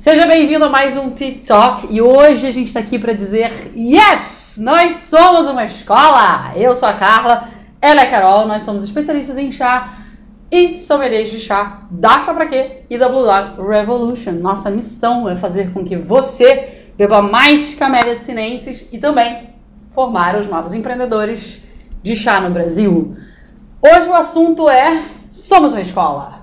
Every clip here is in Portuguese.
Seja bem-vindo a mais um TikTok e hoje a gente está aqui para dizer Yes! Nós somos uma escola! Eu sou a Carla, ela é a Carol, nós somos especialistas em chá e sommeliers de chá da Chá Pra Quê e da Blue Dog Revolution. Nossa missão é fazer com que você beba mais camélias sinenses e também formar os novos empreendedores de chá no Brasil. Hoje o assunto é Somos uma escola.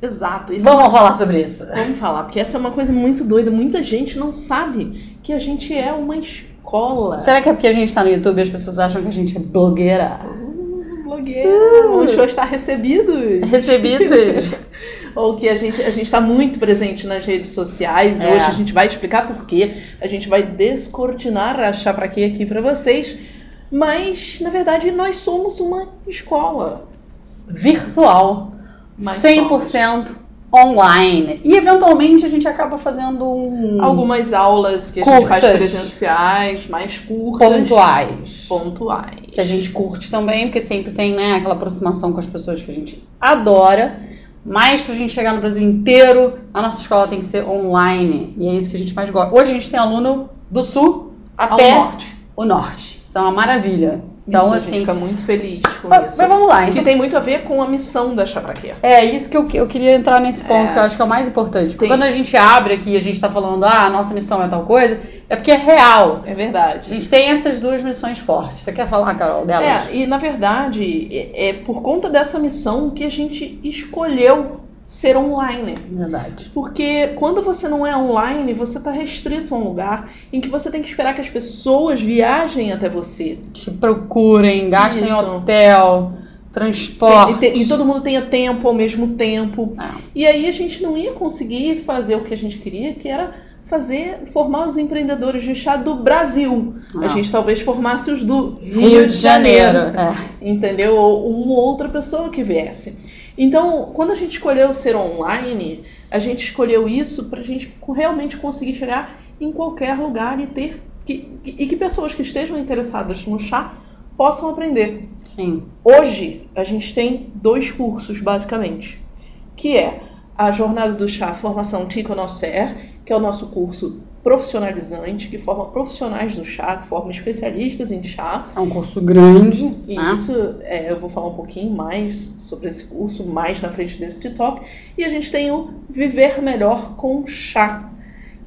Exato. Isso Vamos falar sobre isso. Vamos falar, porque essa é uma coisa muito doida. Muita gente não sabe que a gente é uma escola. Será que é porque a gente está no YouTube e as pessoas acham que a gente é blogueira? Uh, blogueira. Uh. Os shows estar recebidos. Recebidos. Ou que a gente a está muito presente nas redes sociais. É. Hoje a gente vai explicar por quê. A gente vai descortinar, achar para quê aqui para vocês. Mas, na verdade, nós somos uma escola virtual, Mais 100% forte. online. E eventualmente a gente acaba fazendo um... algumas aulas que a curtas, gente faz presenciais, mais curtas, pontuais. Pontuais. Que a gente curte também, porque sempre tem, né, aquela aproximação com as pessoas que a gente adora. Mas pra gente chegar no Brasil inteiro, a nossa escola tem que ser online. E é isso que a gente mais gosta. Hoje a gente tem aluno do sul até norte. o norte. Isso é uma maravilha. Então, isso, assim. A gente fica muito feliz com mas, isso. Mas vamos lá. Então... Que tem muito a ver com a missão da Chapraquia. É, isso que eu, eu queria entrar nesse ponto, é. que eu acho que é o mais importante. Porque tem... quando a gente abre aqui e a gente tá falando, ah, a nossa missão é tal coisa, é porque é real. É verdade. A gente tem essas duas missões fortes. Você quer falar, Carol, delas? É, e na verdade, é, é por conta dessa missão que a gente escolheu ser online. Verdade. Porque quando você não é online, você está restrito a um lugar em que você tem que esperar que as pessoas viajem até você. Te procurem, gastem Isso. hotel, transporte. E, e, e, todo mundo tenha tempo ao mesmo tempo. É. E aí a gente não ia conseguir fazer o que a gente queria, que era fazer formar os empreendedores de chá do Brasil. A ah. gente talvez formasse os do Rio, Rio de Janeiro, Janeiro é. entendeu? Ou uma outra pessoa que viesse. Então, quando a gente escolheu ser online, a gente escolheu isso para a gente realmente conseguir chegar em qualquer lugar e ter que, e que pessoas que estejam interessadas no chá possam aprender. Sim. Hoje a gente tem dois cursos basicamente, que é a Jornada do Chá Formação Tico Connoisseur, que é o nosso curso profissionalizante, que forma profissionais do chá, que forma especialistas em chá. É um curso grande. E né? isso, é, eu vou falar um pouquinho mais sobre esse curso, mais na frente desse TikTok. E a gente tem o Viver Melhor com Chá,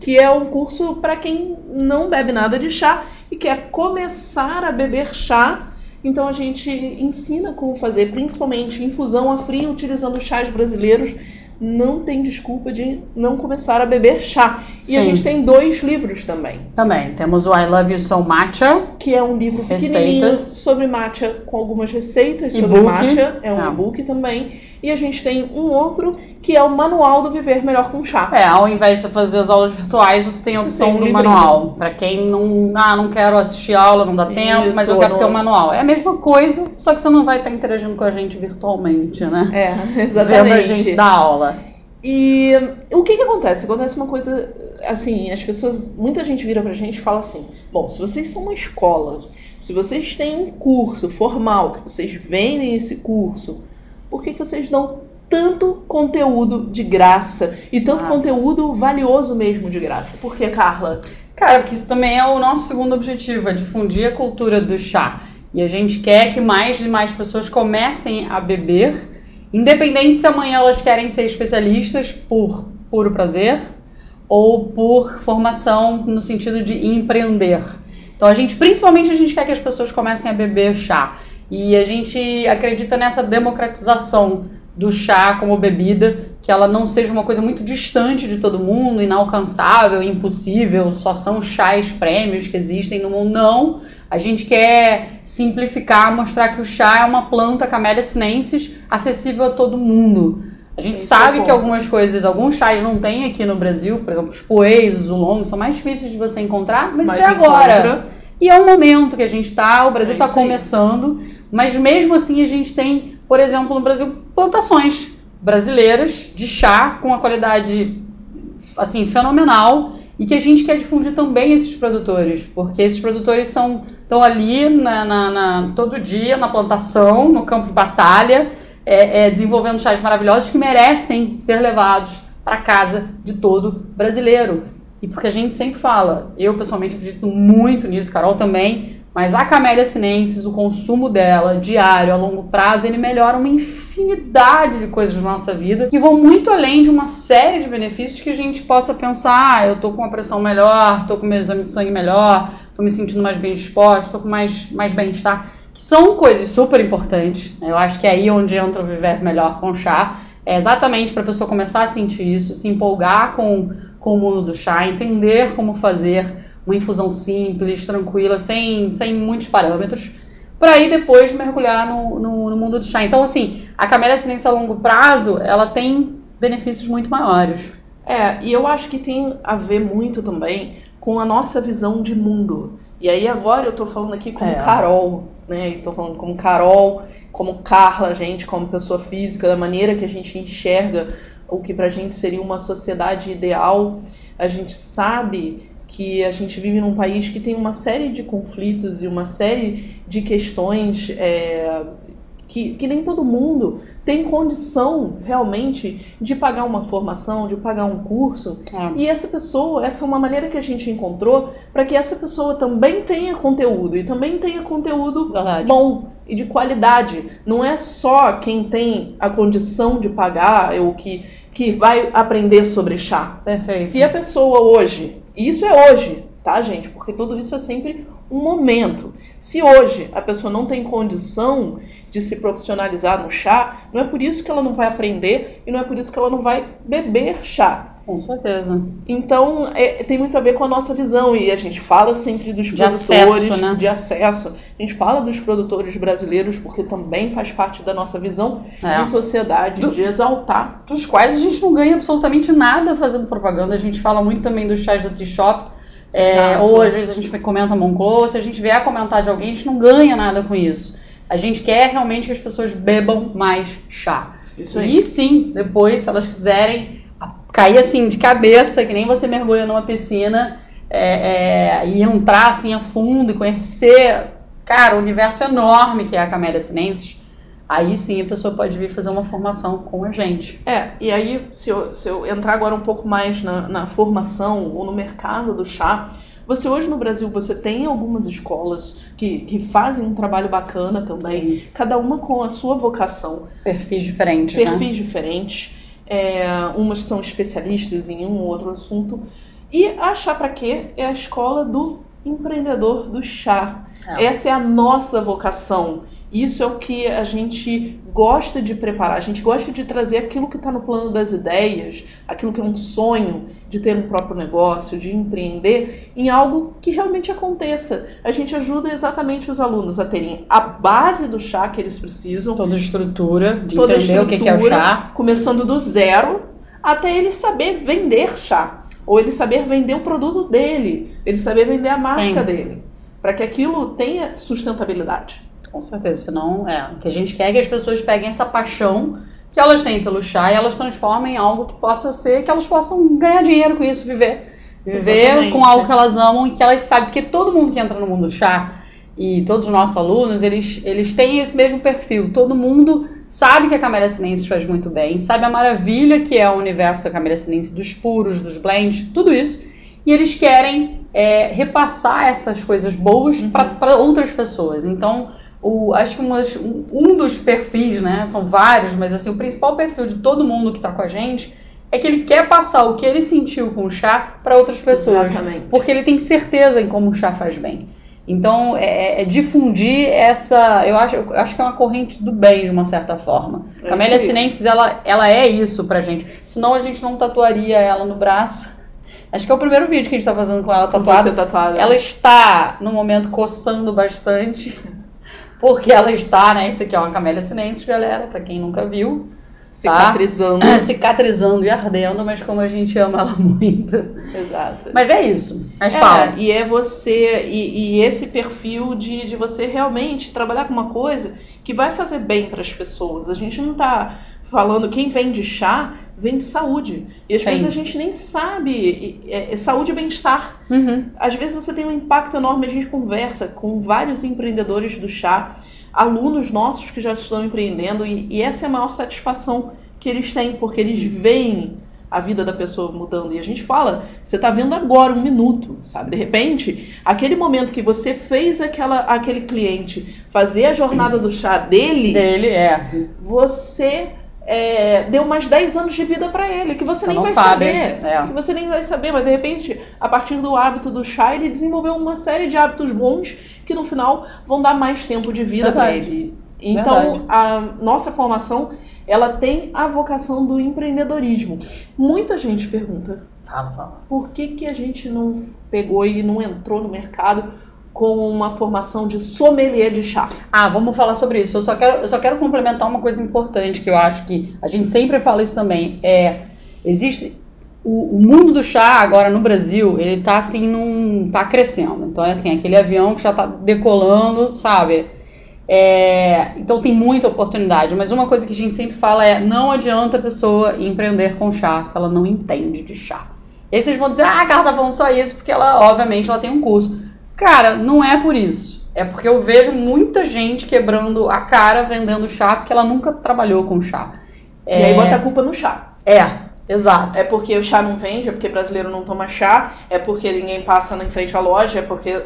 que é um curso para quem não bebe nada de chá e quer começar a beber chá. Então a gente ensina como fazer, principalmente infusão a frio, utilizando chás brasileiros não tem desculpa de não começar a beber chá. Sim. E a gente tem dois livros também. Também. Temos o I Love You So Matcha. Que é um livro receitas. sobre matcha, com algumas receitas sobre matcha. É um ah. e-book também. E a gente tem um outro que é o Manual do Viver Melhor com Chá. É, ao invés de fazer as aulas virtuais, você tem a opção do manual. Para quem não, ah, não quero assistir aula, não dá tempo, Isso, mas eu quero não... ter o manual. É a mesma coisa, só que você não vai estar interagindo com a gente virtualmente, né? É, exatamente. Vendo a gente dar aula. E o que que acontece? Acontece uma coisa, assim, as pessoas, muita gente vira pra gente e fala assim, bom, se vocês são uma escola, se vocês têm um curso formal, que vocês vendem esse curso, por que, que vocês dão tanto conteúdo de graça e tanto ah. conteúdo valioso mesmo de graça? Por que, Carla? Cara, porque isso também é o nosso segundo objetivo, é difundir a cultura do chá. E a gente quer que mais e mais pessoas comecem a beber, independente se amanhã elas querem ser especialistas por puro prazer ou por formação no sentido de empreender. Então a gente, principalmente a gente quer que as pessoas comecem a beber chá. E a gente acredita nessa democratização do chá como bebida, que ela não seja uma coisa muito distante de todo mundo, inalcançável, impossível, só são chás prêmios que existem no mundo. Não. A gente quer simplificar, mostrar que o chá é uma planta Camellia sinensis acessível a todo mundo. A gente sabe que algumas coisas, alguns chás não tem aqui no Brasil, por exemplo, os poês, os oolongs, são mais difíceis de você encontrar, mas, mas isso é agora. E é o momento que a gente está, o Brasil está é começando. Mas mesmo assim a gente tem, por exemplo, no Brasil, plantações brasileiras de chá com uma qualidade assim fenomenal e que a gente quer difundir também esses produtores, porque esses produtores são estão ali na, na, na, todo dia na plantação, no campo de batalha, é, é, desenvolvendo chás maravilhosos que merecem ser levados para casa de todo brasileiro. E porque a gente sempre fala, eu pessoalmente acredito muito nisso, Carol também, mas a camélia sinensis, o consumo dela diário, a longo prazo, ele melhora uma infinidade de coisas na nossa vida que vão muito além de uma série de benefícios que a gente possa pensar, ah, eu tô com uma pressão melhor, tô com meu exame de sangue melhor, tô me sentindo mais bem disposto, tô com mais, mais bem-estar, que são coisas super importantes. Eu acho que é aí onde entra viver melhor com chá. É exatamente para a pessoa começar a sentir isso, se empolgar com, com o mundo do chá, entender como fazer uma infusão simples, tranquila, sem, sem muitos parâmetros, para aí depois mergulhar no, no, no, mundo do chá. Então, assim, a camélia sinense a longo prazo, ela tem benefícios muito maiores. É, e eu acho que tem a ver muito também com a nossa visão de mundo. E aí agora eu tô falando aqui como é. Carol, né? Eu tô falando como Carol, como Carla, gente, como pessoa física, da maneira que a gente enxerga o que pra gente seria uma sociedade ideal. A gente sabe que a gente vive num país que tem uma série de conflitos e uma série de questões é, que, que nem todo mundo tem condição realmente de pagar uma formação, de pagar um curso. É. E essa pessoa, essa é uma maneira que a gente encontrou para que essa pessoa também tenha conteúdo e também tenha conteúdo Verdade. bom e de qualidade. Não é só quem tem a condição de pagar ou que, que vai aprender sobre chá. Perfeito. Se a pessoa hoje isso é hoje, tá, gente? Porque tudo isso é sempre um momento. Se hoje a pessoa não tem condição de se profissionalizar no chá, não é por isso que ela não vai aprender e não é por isso que ela não vai beber chá. Com certeza. Então, é, tem muito a ver com a nossa visão. E a gente fala sempre dos de produtores acesso, né? de acesso. A gente fala dos produtores brasileiros, porque também faz parte da nossa visão é. de sociedade, Do, de exaltar. Dos quais a gente não ganha absolutamente nada fazendo propaganda. A gente fala muito também dos chás da T-Shop. É, ou às vezes a gente comenta Moncloa, se a gente vier comentar de alguém, a gente não ganha nada com isso. A gente quer realmente que as pessoas bebam mais chá. Isso aí. E sim, depois, se elas quiserem cair assim de cabeça, que nem você mergulha numa piscina, é, é, e entrar assim a fundo e conhecer, cara, o universo enorme que é a Camélia Sinensis, aí sim a pessoa pode vir fazer uma formação com a gente. É, e aí se eu, se eu entrar agora um pouco mais na, na formação ou no mercado do chá, você hoje no Brasil você tem algumas escolas que, que fazem um trabalho bacana também, Sim. cada uma com a sua vocação. Perfis diferentes. Perfis né? diferentes é, umas são especialistas em um ou outro assunto. E a Chá Pra Quê é a escola do empreendedor do chá. É. Essa é a nossa vocação. Isso é o que a gente gosta de preparar, a gente gosta de trazer aquilo que está no plano das ideias, aquilo que é um sonho de ter um próprio negócio, de empreender, em algo que realmente aconteça. A gente ajuda exatamente os alunos a terem a base do chá que eles precisam, toda a estrutura, de toda entender estrutura, o que é o chá, começando do zero, até ele saber vender chá, ou ele saber vender o produto dele, ele saber vender a marca Sim. dele, para que aquilo tenha sustentabilidade. Com certeza, senão é. O que a gente quer é que as pessoas peguem essa paixão que elas têm pelo chá e elas transformem em algo que possa ser, que elas possam ganhar dinheiro com isso, viver. Viver Exatamente. com algo que elas amam e que elas sabem, porque todo mundo que entra no mundo do chá e todos os nossos alunos, eles, eles têm esse mesmo perfil. Todo mundo sabe que a Camélia Sinense faz muito bem, sabe a maravilha que é o universo da Camélia Sinense, dos puros, dos blends, tudo isso. E eles querem é, repassar essas coisas boas uhum. para outras pessoas. Então, o, acho que um, dos perfis, né? São vários, mas assim, o principal perfil de todo mundo que está com a gente é que ele quer passar o que ele sentiu com o chá para outras pessoas. Exatamente. Porque ele tem certeza em como o chá faz bem. Então, é, é difundir essa. Eu acho, eu acho que é uma corrente do bem, de uma certa forma. É Camélia Sinensis, ela, ela é isso pra gente. Senão a gente não tatuaria ela no braço. Acho que é o primeiro vídeo que a gente tá fazendo com ela tatuada. tatuada. Ela está, no momento, coçando bastante. Porque ela está, né? Esse aqui é uma camélia sinensis, galera, para quem nunca viu. Tá? Cicatrizando. Tá? Cicatrizando e ardendo, mas como a gente ama ela muito. Exato. Mas é isso. Mas é, fala. E é você, e, e, esse perfil de, de você realmente trabalhar com uma coisa que vai fazer bem para as pessoas. A gente não tá falando, quem vende chá vem de saúde. E às Sim. vezes a gente nem sabe. É, é saúde e bem-estar. Uhum. Às vezes você tem um impacto enorme. A gente conversa com vários empreendedores do chá, alunos nossos que já estão empreendendo, e, e essa é a maior satisfação que eles têm, porque eles veem a vida da pessoa mudando. E a gente fala, você está vendo agora um minuto, sabe? De repente, aquele momento que você fez aquela, aquele cliente fazer a jornada do chá dele, dele é. Você é, deu mais 10 anos de vida para ele, que você, você nem vai sabe. saber. É. Que você nem vai saber, mas de repente, a partir do hábito do chá, ele desenvolveu uma série de hábitos bons que no final vão dar mais tempo de vida para ele. Então, Verdade. a nossa formação ela tem a vocação do empreendedorismo. Muita gente pergunta, fala, fala. por que, que a gente não pegou e não entrou no mercado com uma formação de sommelier de chá? Ah, vamos falar sobre isso. Eu só quero, eu só quero complementar uma coisa importante que eu acho que a gente sempre fala isso também. É, existe o, o, mundo do chá agora no Brasil, ele tá assim, num, tá crescendo. Então é assim, aquele avião que já tá decolando, sabe? É, então tem muita oportunidade, mas uma coisa que a gente sempre fala é não adianta a pessoa empreender com chá se ela não entende de chá. E aí vocês vão dizer, ah, a Carla tá falando só isso porque ela, obviamente, ela tem um curso. Cara, não é por isso. É porque eu vejo muita gente quebrando a cara vendendo chá porque ela nunca trabalhou com chá. É... E aí bota a culpa no chá. É, exato. É porque o chá não vende, é porque brasileiro não toma chá, é porque ninguém passa na frente à loja, é porque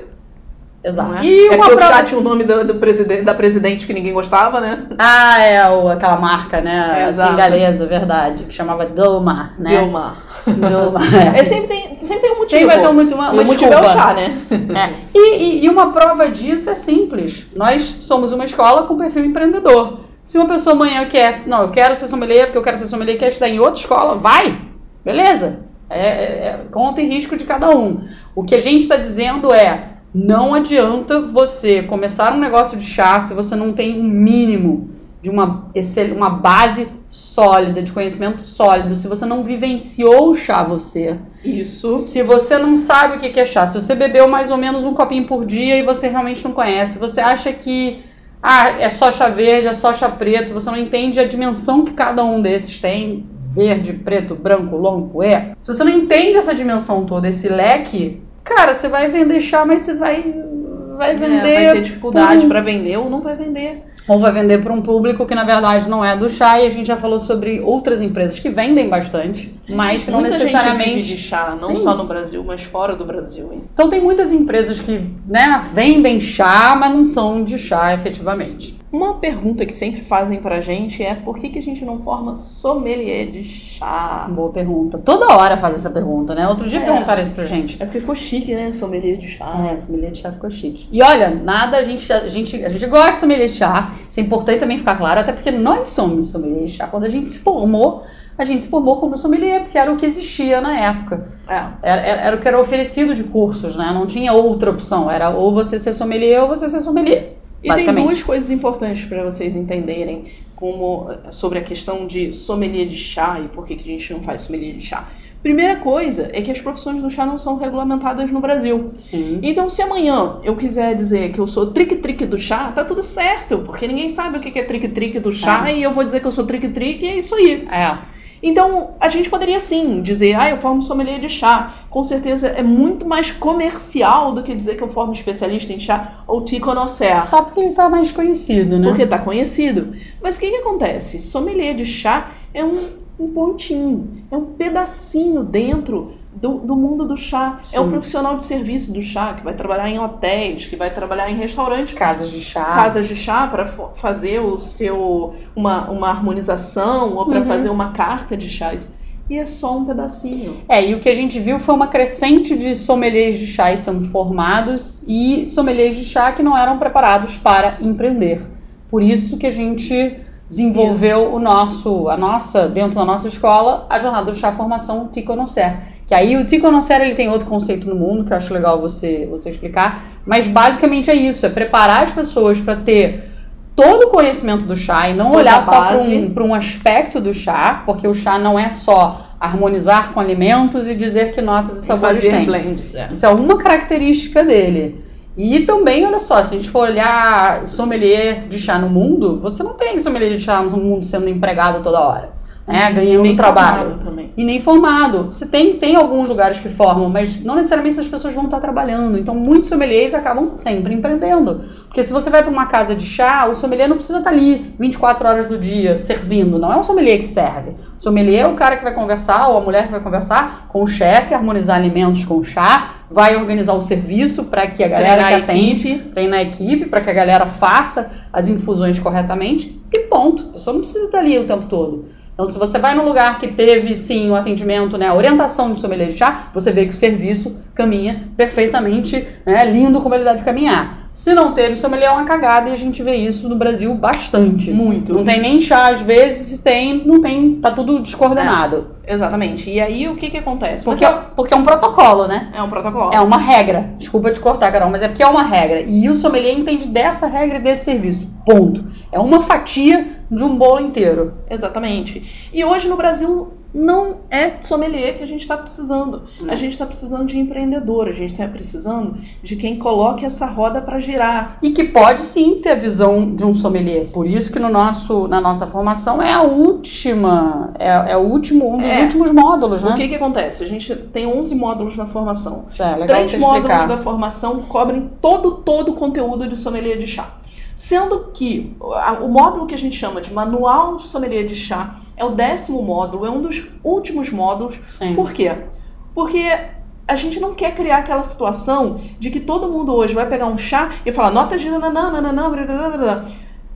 Exato. É? E é uma que prova... o chat tinha o nome do, do, presidente, da presidente que ninguém gostava, né? Ah, é o, aquela marca, né? É, Singalesa, verdade, que chamava Dilma, né? Dilma. Dilma. É. é. sempre, tem, sempre tem um motivo. Sempre vai ter um, uma, uma, o motivo é o chá, né? É. E, e, e uma prova disso é simples. Nós somos uma escola com perfil empreendedor. Se uma pessoa amanhã quer, não, eu quero ser sommelier porque eu quero ser sommelier e quer estudar em outra escola, vai, beleza. É, é, é conta e risco de cada um. O que a gente está dizendo é, não adianta você começar um negócio de chá se você não tem um mínimo de uma, uma base sólida, de conhecimento sólido, se você não vivenciou o chá você. Isso. Se você não sabe o que é chá, se você bebeu mais ou menos um copinho por dia e você realmente não conhece, você acha que ah, é só chá verde, é só chá preto, você não entende a dimensão que cada um desses tem, verde, preto, branco, longo, é. Se você não entende essa dimensão toda, esse leque, Cara, você vai vender chá, mas você vai, vai vender. É, vai ter dificuldade para vender ou não vai vender. Ou vai vender para um público que na verdade não é do chá e a gente já falou sobre outras empresas que vendem bastante, mas que não Muita necessariamente gente vive de chá, não Sim. só no Brasil, mas fora do Brasil. Hein? Então tem muitas empresas que, né, vendem chá, mas não são de chá efetivamente. Uma pergunta que sempre fazem pra gente é por que, que a gente não forma sommelier de chá? Boa pergunta. Toda hora faz essa pergunta, né? Outro dia é. perguntaram isso pra gente. É porque ficou chique, né? Sommelier de chá. É, sommelier de chá ficou chique. E olha, nada, a gente, a gente, a gente gosta de sommelier de chá. Isso é importante também ficar claro, até porque nós somos sommelier de chá. Quando a gente se formou, a gente se formou como sommelier, porque era o que existia na época. É. Era, era, era, o que era oferecido de cursos, né? Não tinha outra opção. Era ou você ser sommelier ou você ser sommelier. E tem duas coisas importantes para vocês entenderem como, sobre a questão de sommelier de chá e por que, que a gente não faz sommelier de chá. Primeira coisa é que as profissões do chá não são regulamentadas no Brasil. Sim. Então, se amanhã eu quiser dizer que eu sou trick-trick do chá, tá tudo certo, porque ninguém sabe o que é trick-trick do chá é. e eu vou dizer que eu sou trick-trick e é isso aí. É. Então, a gente poderia sim dizer, ah, eu formo sommelier de chá. Com certeza é muito mais comercial do que dizer que eu formo especialista em chá ou te conhecer. Só porque ele está mais conhecido, né? Porque está conhecido. Mas o que, que acontece? Sommelier de chá é um, um pontinho, é um pedacinho dentro do, do mundo do chá. Sim. É o profissional de serviço do chá, que vai trabalhar em hotéis, que vai trabalhar em restaurantes. Casas de chá. Casas de chá para fazer o seu uma, uma harmonização ou para uhum. fazer uma carta de chás. E é só um pedacinho. É, e o que a gente viu foi uma crescente de sommeliers de chá sendo formados e sommeliers de chá que não eram preparados para empreender. Por isso que a gente desenvolveu isso. o nosso, a nossa, dentro da nossa escola, a jornada do chá formação Ticonocer que aí o Ticonocera ele tem outro conceito no mundo que eu acho legal você, você explicar. Mas basicamente é isso: é preparar as pessoas para ter todo o conhecimento do chá e não Toda olhar só para um, um aspecto do chá, porque o chá não é só harmonizar com alimentos e dizer que notas e sabores fazer tem. Blends, é. Isso é uma característica dele. E também, olha só, se a gente for olhar sommelier de chá no mundo, você não tem sommelier de chá no mundo sendo empregado toda hora. Né, ganhando nem trabalho. E nem formado. Você tem, tem alguns lugares que formam, mas não necessariamente essas pessoas vão estar trabalhando. Então, muitos sommeliers acabam sempre empreendendo. Porque se você vai para uma casa de chá, o sommelier não precisa estar ali 24 horas do dia servindo. Não é um sommelier que serve. O sommelier é o cara que vai conversar, ou a mulher que vai conversar com o chefe, harmonizar alimentos com o chá, vai organizar o serviço para que a galera treinar que atende, equipe. treinar a equipe, para que a galera faça as infusões corretamente e ponto. A pessoa não precisa estar ali o tempo todo. Então, se você vai num lugar que teve, sim, o atendimento, né, a orientação de sommelier de chá, você vê que o serviço caminha perfeitamente, né, lindo como ele deve caminhar. Se não teve, o sommelier é uma cagada e a gente vê isso no Brasil bastante. Muito. Não tem nem chá, às vezes, se tem, não tem, tá tudo descoordenado. É, exatamente. E aí, o que que acontece? Porque, é, porque é um protocolo, né? É um protocolo. É uma regra. Desculpa te cortar, Carol, mas é porque é uma regra. E o sommelier entende dessa regra e desse serviço. Ponto. É uma fatia de um bolo inteiro. Exatamente. E hoje no Brasil não é sommelier que a gente está precisando. A gente está precisando de empreendedor, a gente está precisando de quem coloque essa roda para girar. E que pode sim ter a visão de um sommelier. Por isso que no nosso, na nossa formação é a última, é, é o último, um dos é. últimos módulos, né? O que que acontece? A gente tem 11 módulos na formação. É, legal Três módulos da formação cobrem todo, todo o conteúdo de sommelier de chá. Sendo que o módulo que a gente chama de Manual de Sommelier de Chá é o décimo módulo, é um dos últimos módulos. Sim. Por quê? Porque a gente não quer criar aquela situação de que todo mundo hoje vai pegar um chá e falar nota de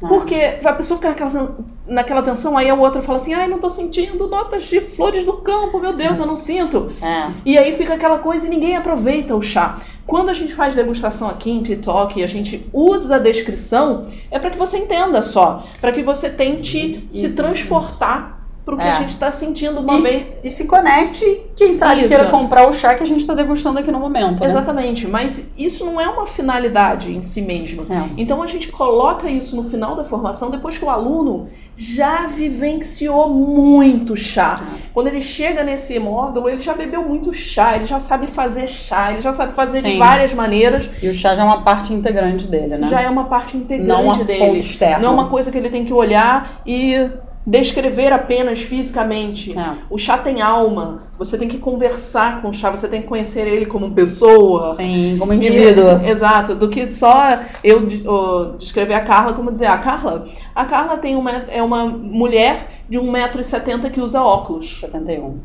nananana, porque a pessoa fica naquela, naquela tensão, aí a outra fala assim, ai, não tô sentindo notas de flores do campo, meu Deus, eu não sinto. É. E aí fica aquela coisa e ninguém aproveita o chá. Quando a gente faz degustação aqui em TikTok e a gente usa a descrição, é para que você entenda só, para que você tente e, se transportar pro que é. a gente está sentindo uma e, vez. E se conecte, quem sabe isso. queira comprar o chá que a gente está degustando aqui no momento. Né? Exatamente, mas isso não é uma finalidade em si mesmo. É. Então a gente coloca isso no final da formação, depois que o aluno já vivenciou muito chá. É. Quando ele chega nesse módulo, ele já bebeu muito chá, ele já sabe fazer chá, ele já sabe fazer Sim. de várias maneiras. E o chá já é uma parte integrante dele, né? Já é uma parte integrante não dele. Externo. Não é uma coisa que ele tem que olhar e descrever apenas fisicamente. É. O chá tem alma. Você tem que conversar com o chá, você tem que conhecer ele como pessoa. Sim, como indivíduo. E, exato, do que só eu uh, descrever a Carla como dizer, a ah, Carla, a Carla tem uma, é uma mulher de 1,70m que usa óculos. 71.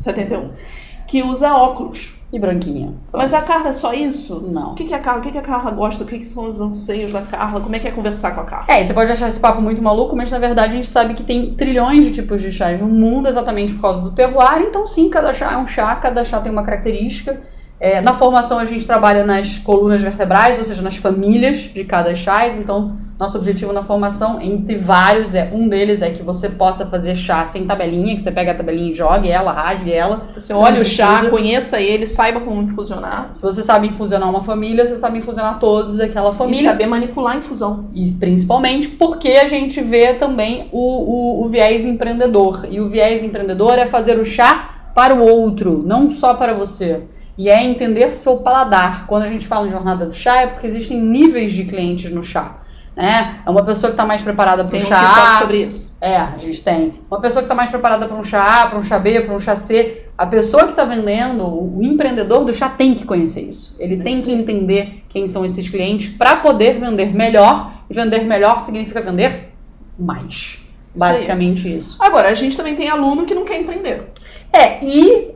71. Que usa óculos. E branquinha. Mas a Carla é só isso? Não. O que, que a Carla, o que, que a Carla gosta? O que, que são os anseios da Carla? Como é que é conversar com a Carla? É, você pode achar esse papo muito maluco, mas na verdade a gente sabe que tem trilhões de tipos de chás no mundo exatamente por causa do terroir. Então, sim, cada chá é um chá, cada chá tem uma característica. É, na formação a gente trabalha nas colunas vertebrais, ou seja, nas famílias de cada chás. Então, nosso objetivo na formação, entre vários, é um deles é que você possa fazer chá sem tabelinha, que você pega a tabelinha e jogue ela, rasgue ela. Você, você olha o chá, conheça ele, saiba como infusionar. Se você sabe infusionar uma família, você sabe infusionar todos daquela família. E saber manipular a infusão. E principalmente porque a gente vê também o, o, o viés empreendedor. E o viés empreendedor é fazer o chá para o outro, não só para você. E é entender seu paladar. Quando a gente fala em jornada do chá, é porque existem níveis de clientes no chá. Né? É uma pessoa que está mais preparada para o chá. Tem um sobre isso. É, a gente tem. Uma pessoa que está mais preparada para um chá A, para um chá B, para um chá C. A pessoa que está vendendo, o empreendedor do chá tem que conhecer isso. Ele tem que entender quem são esses clientes para poder vender melhor. E vender melhor significa vender mais. Basicamente isso, isso. Agora, a gente também tem aluno que não quer empreender. É, e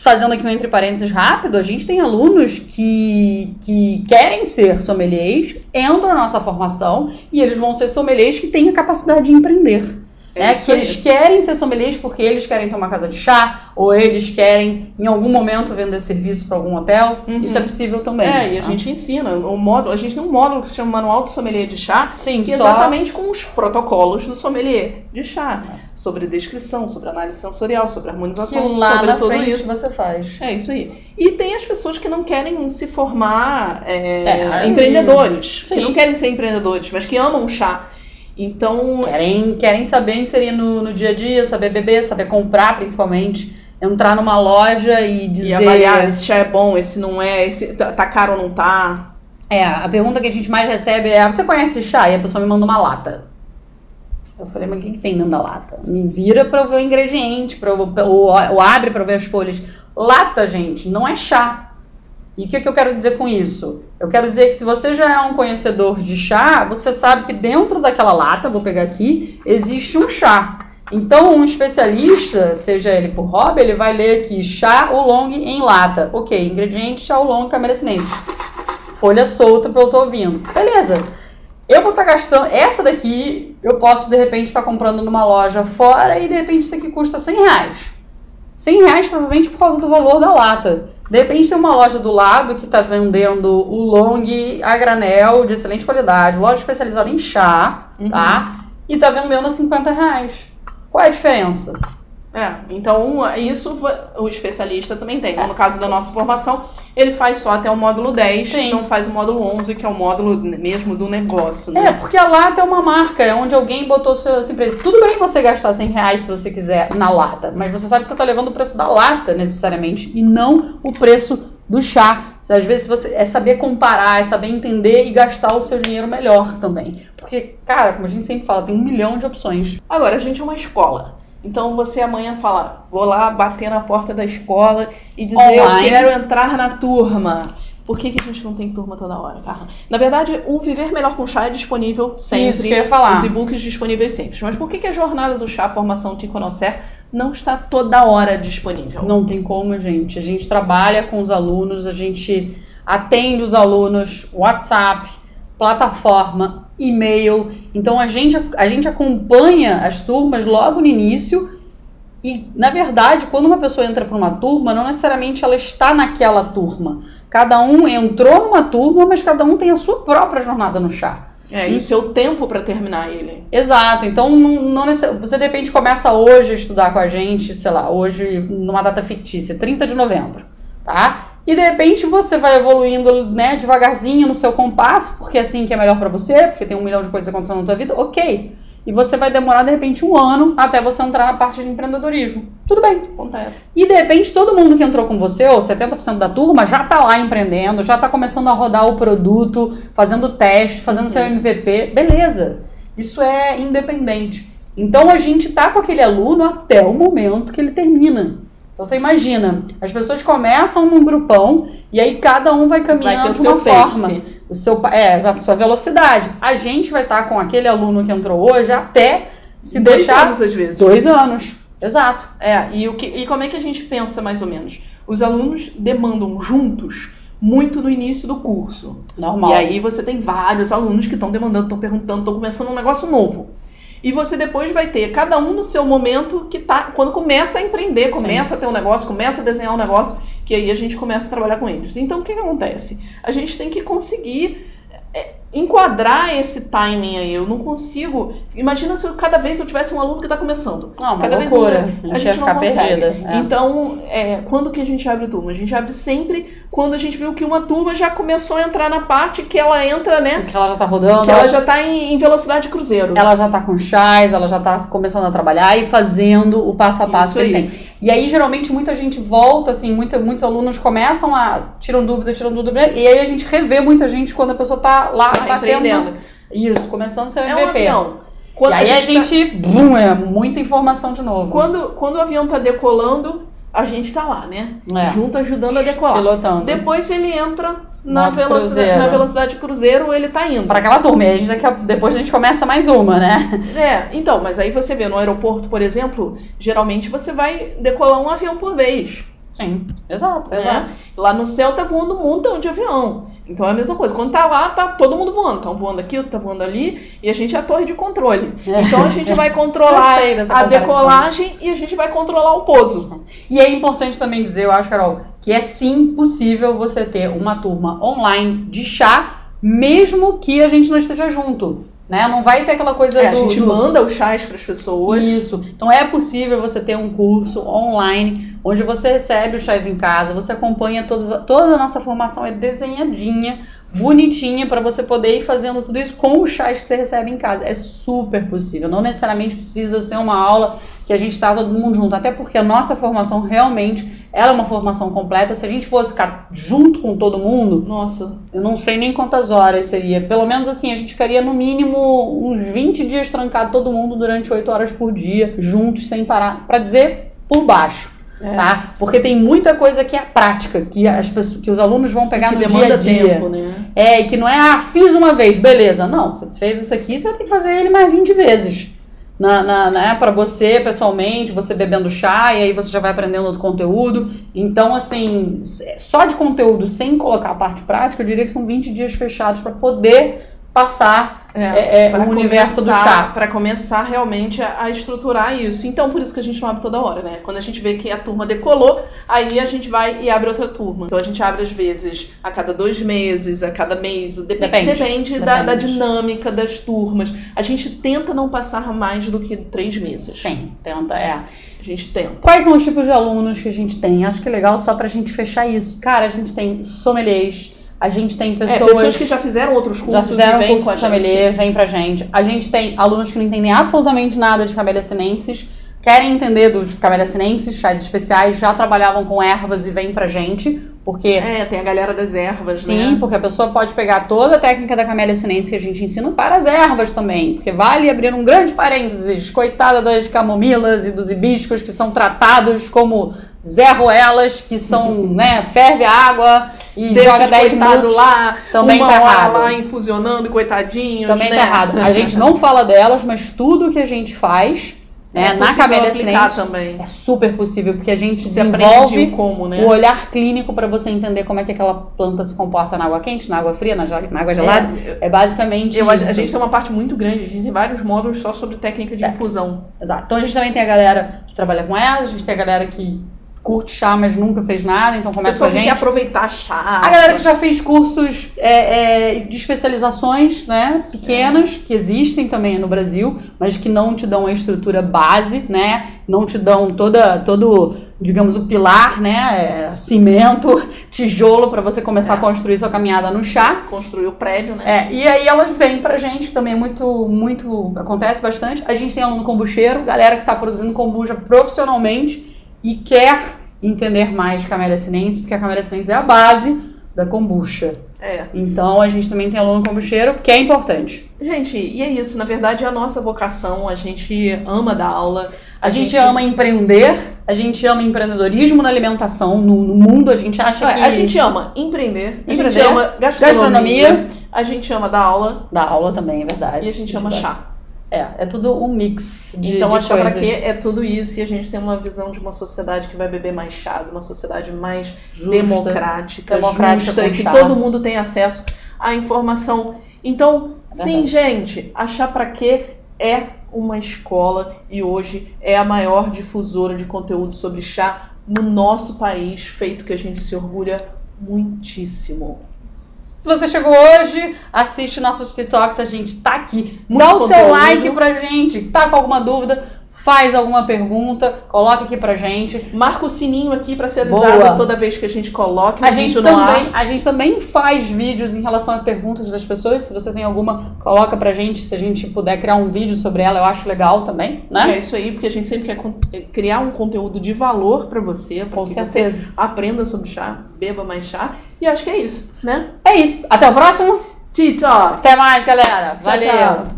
fazendo aqui um entre parênteses rápido, a gente tem alunos que, que querem ser sommeliers, entram na nossa formação e eles vão ser sommeliers que têm a capacidade de empreender. É, que eles querem ser sommeliers porque eles querem ter uma casa de chá, ou eles querem, em algum momento, vender serviço para algum hotel. Uhum. Isso é possível também. É, e a gente ensina. O módulo, a gente tem um módulo que se chama Manual do Sommelier de Chá, Sim, que é exatamente com os protocolos do sommelier de chá. É. Sobre descrição, sobre análise sensorial, sobre harmonização, que lá sobre na tudo frente isso. você faz. É isso aí. E tem as pessoas que não querem se formar é, é, empreendedores. Sim. Que não querem ser empreendedores, mas que amam chá. Então. Querem, querem saber inserir no, no dia a dia, saber beber, saber comprar principalmente. Entrar numa loja e dizer. E avaliar esse chá é bom, esse não é, esse tá, tá caro ou não tá. É, a pergunta que a gente mais recebe é: você conhece chá? E a pessoa me manda uma lata. Eu falei, mas o que, que tem dentro da lata? Me vira pra eu ver o ingrediente, pra eu, ou, ou abre pra eu ver as folhas. Lata, gente, não é chá. E o que, que eu quero dizer com isso? Eu quero dizer que se você já é um conhecedor de chá, você sabe que dentro daquela lata, vou pegar aqui, existe um chá. Então, um especialista, seja ele por hobby, ele vai ler aqui chá oolong em lata. Ok, ingrediente chá oolong câmera sinense. Folha solta para eu tô ouvindo. Beleza. Eu vou estar tá gastando. Essa daqui eu posso de repente estar tá comprando numa loja fora e de repente isso aqui custa 100 reais. 100 reais provavelmente por causa do valor da lata. De repente tem uma loja do lado que está vendendo o long a granel de excelente qualidade, loja especializada em chá, uhum. tá? E está vendendo a 50 reais. Qual é a diferença? É, então isso o especialista também tem. No caso da nossa formação, ele faz só até o módulo 10, Sim. não faz o módulo 11, que é o módulo mesmo do negócio. Né? É, porque a lata é uma marca, é onde alguém botou sua, sua empresa. Tudo bem você gastar 100 reais se você quiser na lata, mas você sabe que você está levando o preço da lata necessariamente e não o preço do chá. Às vezes você é saber comparar, é saber entender e gastar o seu dinheiro melhor também. Porque, cara, como a gente sempre fala, tem um milhão de opções. Agora, a gente é uma escola. Então você amanhã fala, vou lá bater na porta da escola e dizer Online. eu quero entrar na turma. Por que, que a gente não tem turma toda hora, Carla? Na verdade, o Viver Melhor com Chá é disponível sempre. Isso que eu ia falar. Os e-books disponíveis sempre. Mas por que, que a jornada do chá, a formação Te Conhecer, não está toda hora disponível? Não tem como, gente. A gente trabalha com os alunos, a gente atende os alunos, WhatsApp, plataforma, e-mail. Então a gente, a gente acompanha as turmas logo no início. E, na verdade, quando uma pessoa entra para uma turma, não necessariamente ela está naquela turma. Cada um entrou numa turma, mas cada um tem a sua própria jornada no chá. É, e o seu tempo para terminar ele. Exato. Então, não, não você de repente começa hoje a estudar com a gente, sei lá, hoje numa data fictícia, 30 de novembro, tá? E de repente você vai evoluindo, né, devagarzinho no seu compasso, porque é assim que é melhor para você, porque tem um milhão de coisas acontecendo na tua vida, ok. E você vai demorar, de repente, um ano até você entrar na parte de empreendedorismo. Tudo bem. Acontece. E de repente, todo mundo que entrou com você, ou 70% da turma, já tá lá empreendendo, já tá começando a rodar o produto, fazendo teste, fazendo uhum. seu MVP. Beleza. Isso é independente. Então a gente tá com aquele aluno até o momento que ele termina. Então você imagina, as pessoas começam num grupão e aí cada um vai caminhando vai de uma forma. O seu, é, a sua velocidade. A gente vai estar com aquele aluno que entrou hoje até se dois deixar. Dois anos, às vezes. Dois anos. Exato. É, e, o que, e como é que a gente pensa mais ou menos? Os alunos demandam juntos muito no início do curso. Normal. E aí você tem vários alunos que estão demandando, estão perguntando, estão começando um negócio novo. E você depois vai ter cada um no seu momento que tá. Quando começa a empreender, começa Sim. a ter um negócio, começa a desenhar um negócio, que aí a gente começa a trabalhar com eles. Então o que, que acontece? A gente tem que conseguir enquadrar esse timing aí. Eu não consigo. Imagina se eu, cada vez eu tivesse um aluno que está começando. Não, cada loucura. vez eu, a, a gente, não consegue. Perdida. É. Então, é, quando que a gente abre turma? A gente abre sempre quando a gente viu que uma turma já começou a entrar na parte que ela entra, né? Que ela já está rodando. Que ela já está em, em, velocidade cruzeiro. Ela já está com chás, ela já está começando a trabalhar e fazendo o passo a passo Isso que aí. ele tem. E aí, geralmente, muita gente volta, assim, muita, muitos alunos começam a. tiram dúvida, tiram dúvida, e aí a gente revê muita gente quando a pessoa está lá tá batendo. Isso, começando seu MVP. É um avião. Quando e aí a gente, a gente tá... bum, é muita informação de novo. Quando, quando o avião tá decolando, a gente tá lá, né? É. Junto ajudando a decolar. Pilotando. Depois ele entra na velocidade, na velocidade cruzeiro, ele tá indo. Para aquela turma, e a gente, depois a gente começa mais uma, né? É, então, mas aí você vê no aeroporto, por exemplo, geralmente você vai decolar um avião por vez. Sim, exato, né? exato. Lá no céu tá voando um montão de avião. Então é a mesma coisa. Quando tá lá, tá todo mundo voando. Tá voando aqui, tá voando ali. E a gente é a torre de controle. É. Então a gente vai controlar a decolagem e a gente vai controlar o pouso. E é importante também dizer, eu acho, Carol, que é sim possível você ter uma turma online de chá, mesmo que a gente não esteja junto. Né? Não vai ter aquela coisa é, do, A gente do... manda os chás para as pessoas. Isso. Então é possível você ter um curso online onde você recebe os chás em casa, você acompanha todas, toda a nossa formação é desenhadinha, bonitinha para você poder ir fazendo tudo isso com os chás que você recebe em casa. É super possível. Não necessariamente precisa ser uma aula que a gente está todo mundo junto, até porque a nossa formação realmente ela é uma formação completa. Se a gente fosse ficar junto com todo mundo, nossa, eu não sei nem quantas horas seria. Pelo menos assim, a gente ficaria no mínimo uns 20 dias trancado todo mundo durante 8 horas por dia, juntos, sem parar, para dizer por baixo. É. Tá? Porque tem muita coisa que é prática, que, as pessoas, que os alunos vão pegar no dia a dia. Tempo, né? É, e que não é, ah, fiz uma vez, beleza. Não, você fez isso aqui, você vai ter que fazer ele mais 20 vezes. Na, na, né, para você pessoalmente, você bebendo chá, e aí você já vai aprendendo outro conteúdo. Então, assim, só de conteúdo sem colocar a parte prática, eu diria que são 20 dias fechados para poder passar é, é, é o universo do chá. Para começar realmente a, a, estruturar isso. Então, por isso que a gente não abre toda hora, né? Quando a gente vê que a turma decolou, aí a gente vai e abre outra turma. Então, a gente abre às vezes a cada dois meses, a cada mês. Dep depende. Depende, da, da, dinâmica das turmas. A gente tenta não passar mais do que três meses. Sim, tenta, é. A gente tenta. Quais são os tipos de alunos que a gente tem? Acho que é legal só pra gente fechar isso. Cara, a gente tem sommeliers a gente tem pessoas, é, pessoas que já fizeram outros cursos já fizeram e vêm curso com a de sommelier, vem pra gente. A gente tem alunos que não entendem absolutamente nada de camélia sinensis, querem entender dos camélia sinensis, chás especiais, já trabalhavam com ervas e vêm pra gente, porque... É, tem a galera das ervas, Sim, né? porque a pessoa pode pegar toda a técnica da camélia sinensis que a gente ensina para as ervas também, porque vale abrir um grande parênteses, coitada das camomilas e dos hibiscos que são tratados como zerroelas, que são, né, ferve a água e Deixa joga 10 minutos. lá, também uma tá errado. lá infusionando, coitadinhos, Também né? tá errado. A gente não fala delas, mas tudo que a gente faz né, é na camélia sinensis também. é super possível, porque a gente se desenvolve como, né? o olhar clínico para você entender como é que aquela planta se comporta na água quente, na água fria, na, na água gelada. É, é basicamente eu, isso. A gente tem uma parte muito grande, a gente tem vários módulos só sobre técnica de é. infusão. Exato. Então a gente também tem a galera que trabalha com ela, a gente tem a galera que curte chá, mas nunca fez nada, então começa com a gente. Que aproveitar chá. A galera que já fez cursos é, é, de especializações, né, pequenas, é. que existem também no Brasil, mas que não te dão a estrutura base, né, não te dão toda, todo, digamos, o pilar, né, é, cimento, tijolo para você começar a é. construir sua caminhada no chá. Construir o prédio, né. É, e aí elas vêm pra gente, também é muito, muito, acontece bastante. A gente tem aluno kombucheiro, galera que está produzindo kombucha profissionalmente, e quer entender mais de Camélia Sinense, porque a Camélia Sinense é a base da kombucha. É. Então a gente também tem aluno kombucheiro, que é importante. Gente, e é isso. Na verdade, é a nossa vocação. A gente ama dar aula. A, a gente, gente, ama empreender, a gente ama empreendedorismo na alimentação, no, no mundo. A gente acha que. A gente ama empreender, empreender a gente ama gastronomia, gastronomia, a gente ama dar aula. Dar aula também, é verdade. E a gente ama chá. É, é tudo um mix de, então, de acho coisas. Então, é tudo isso e a gente tem uma visão de uma sociedade que vai beber mais chá, de uma sociedade mais justa, democrática, democrática justa, e que chá. todo mundo tem acesso à informação. Então, é sim, gente, achar para quê é uma escola e hoje é a maior difusora de conteúdo sobre chá no nosso país, feito que a gente se orgulha muitíssimo. Se você chegou hoje, assiste nossos TikToks, a gente tá aqui. Dá o seu like pra gente. Tá com alguma dúvida? Faz alguma pergunta, coloca aqui pra gente. Marca o sininho aqui para ser avisado Boa. toda vez que a gente coloca a gente também, A gente também faz vídeos em relação a perguntas das pessoas. Se você tem alguma, coloca pra gente. Se a gente puder criar um vídeo sobre ela, eu acho legal também, né? É isso aí, porque a gente sempre quer é, criar um conteúdo de valor para você, pra Com que certeza. você aprenda sobre chá, beba mais chá. E acho que é isso, né? É isso. Até o próximo. TikTok. Até mais, galera. Valeu. Tchau, tchau.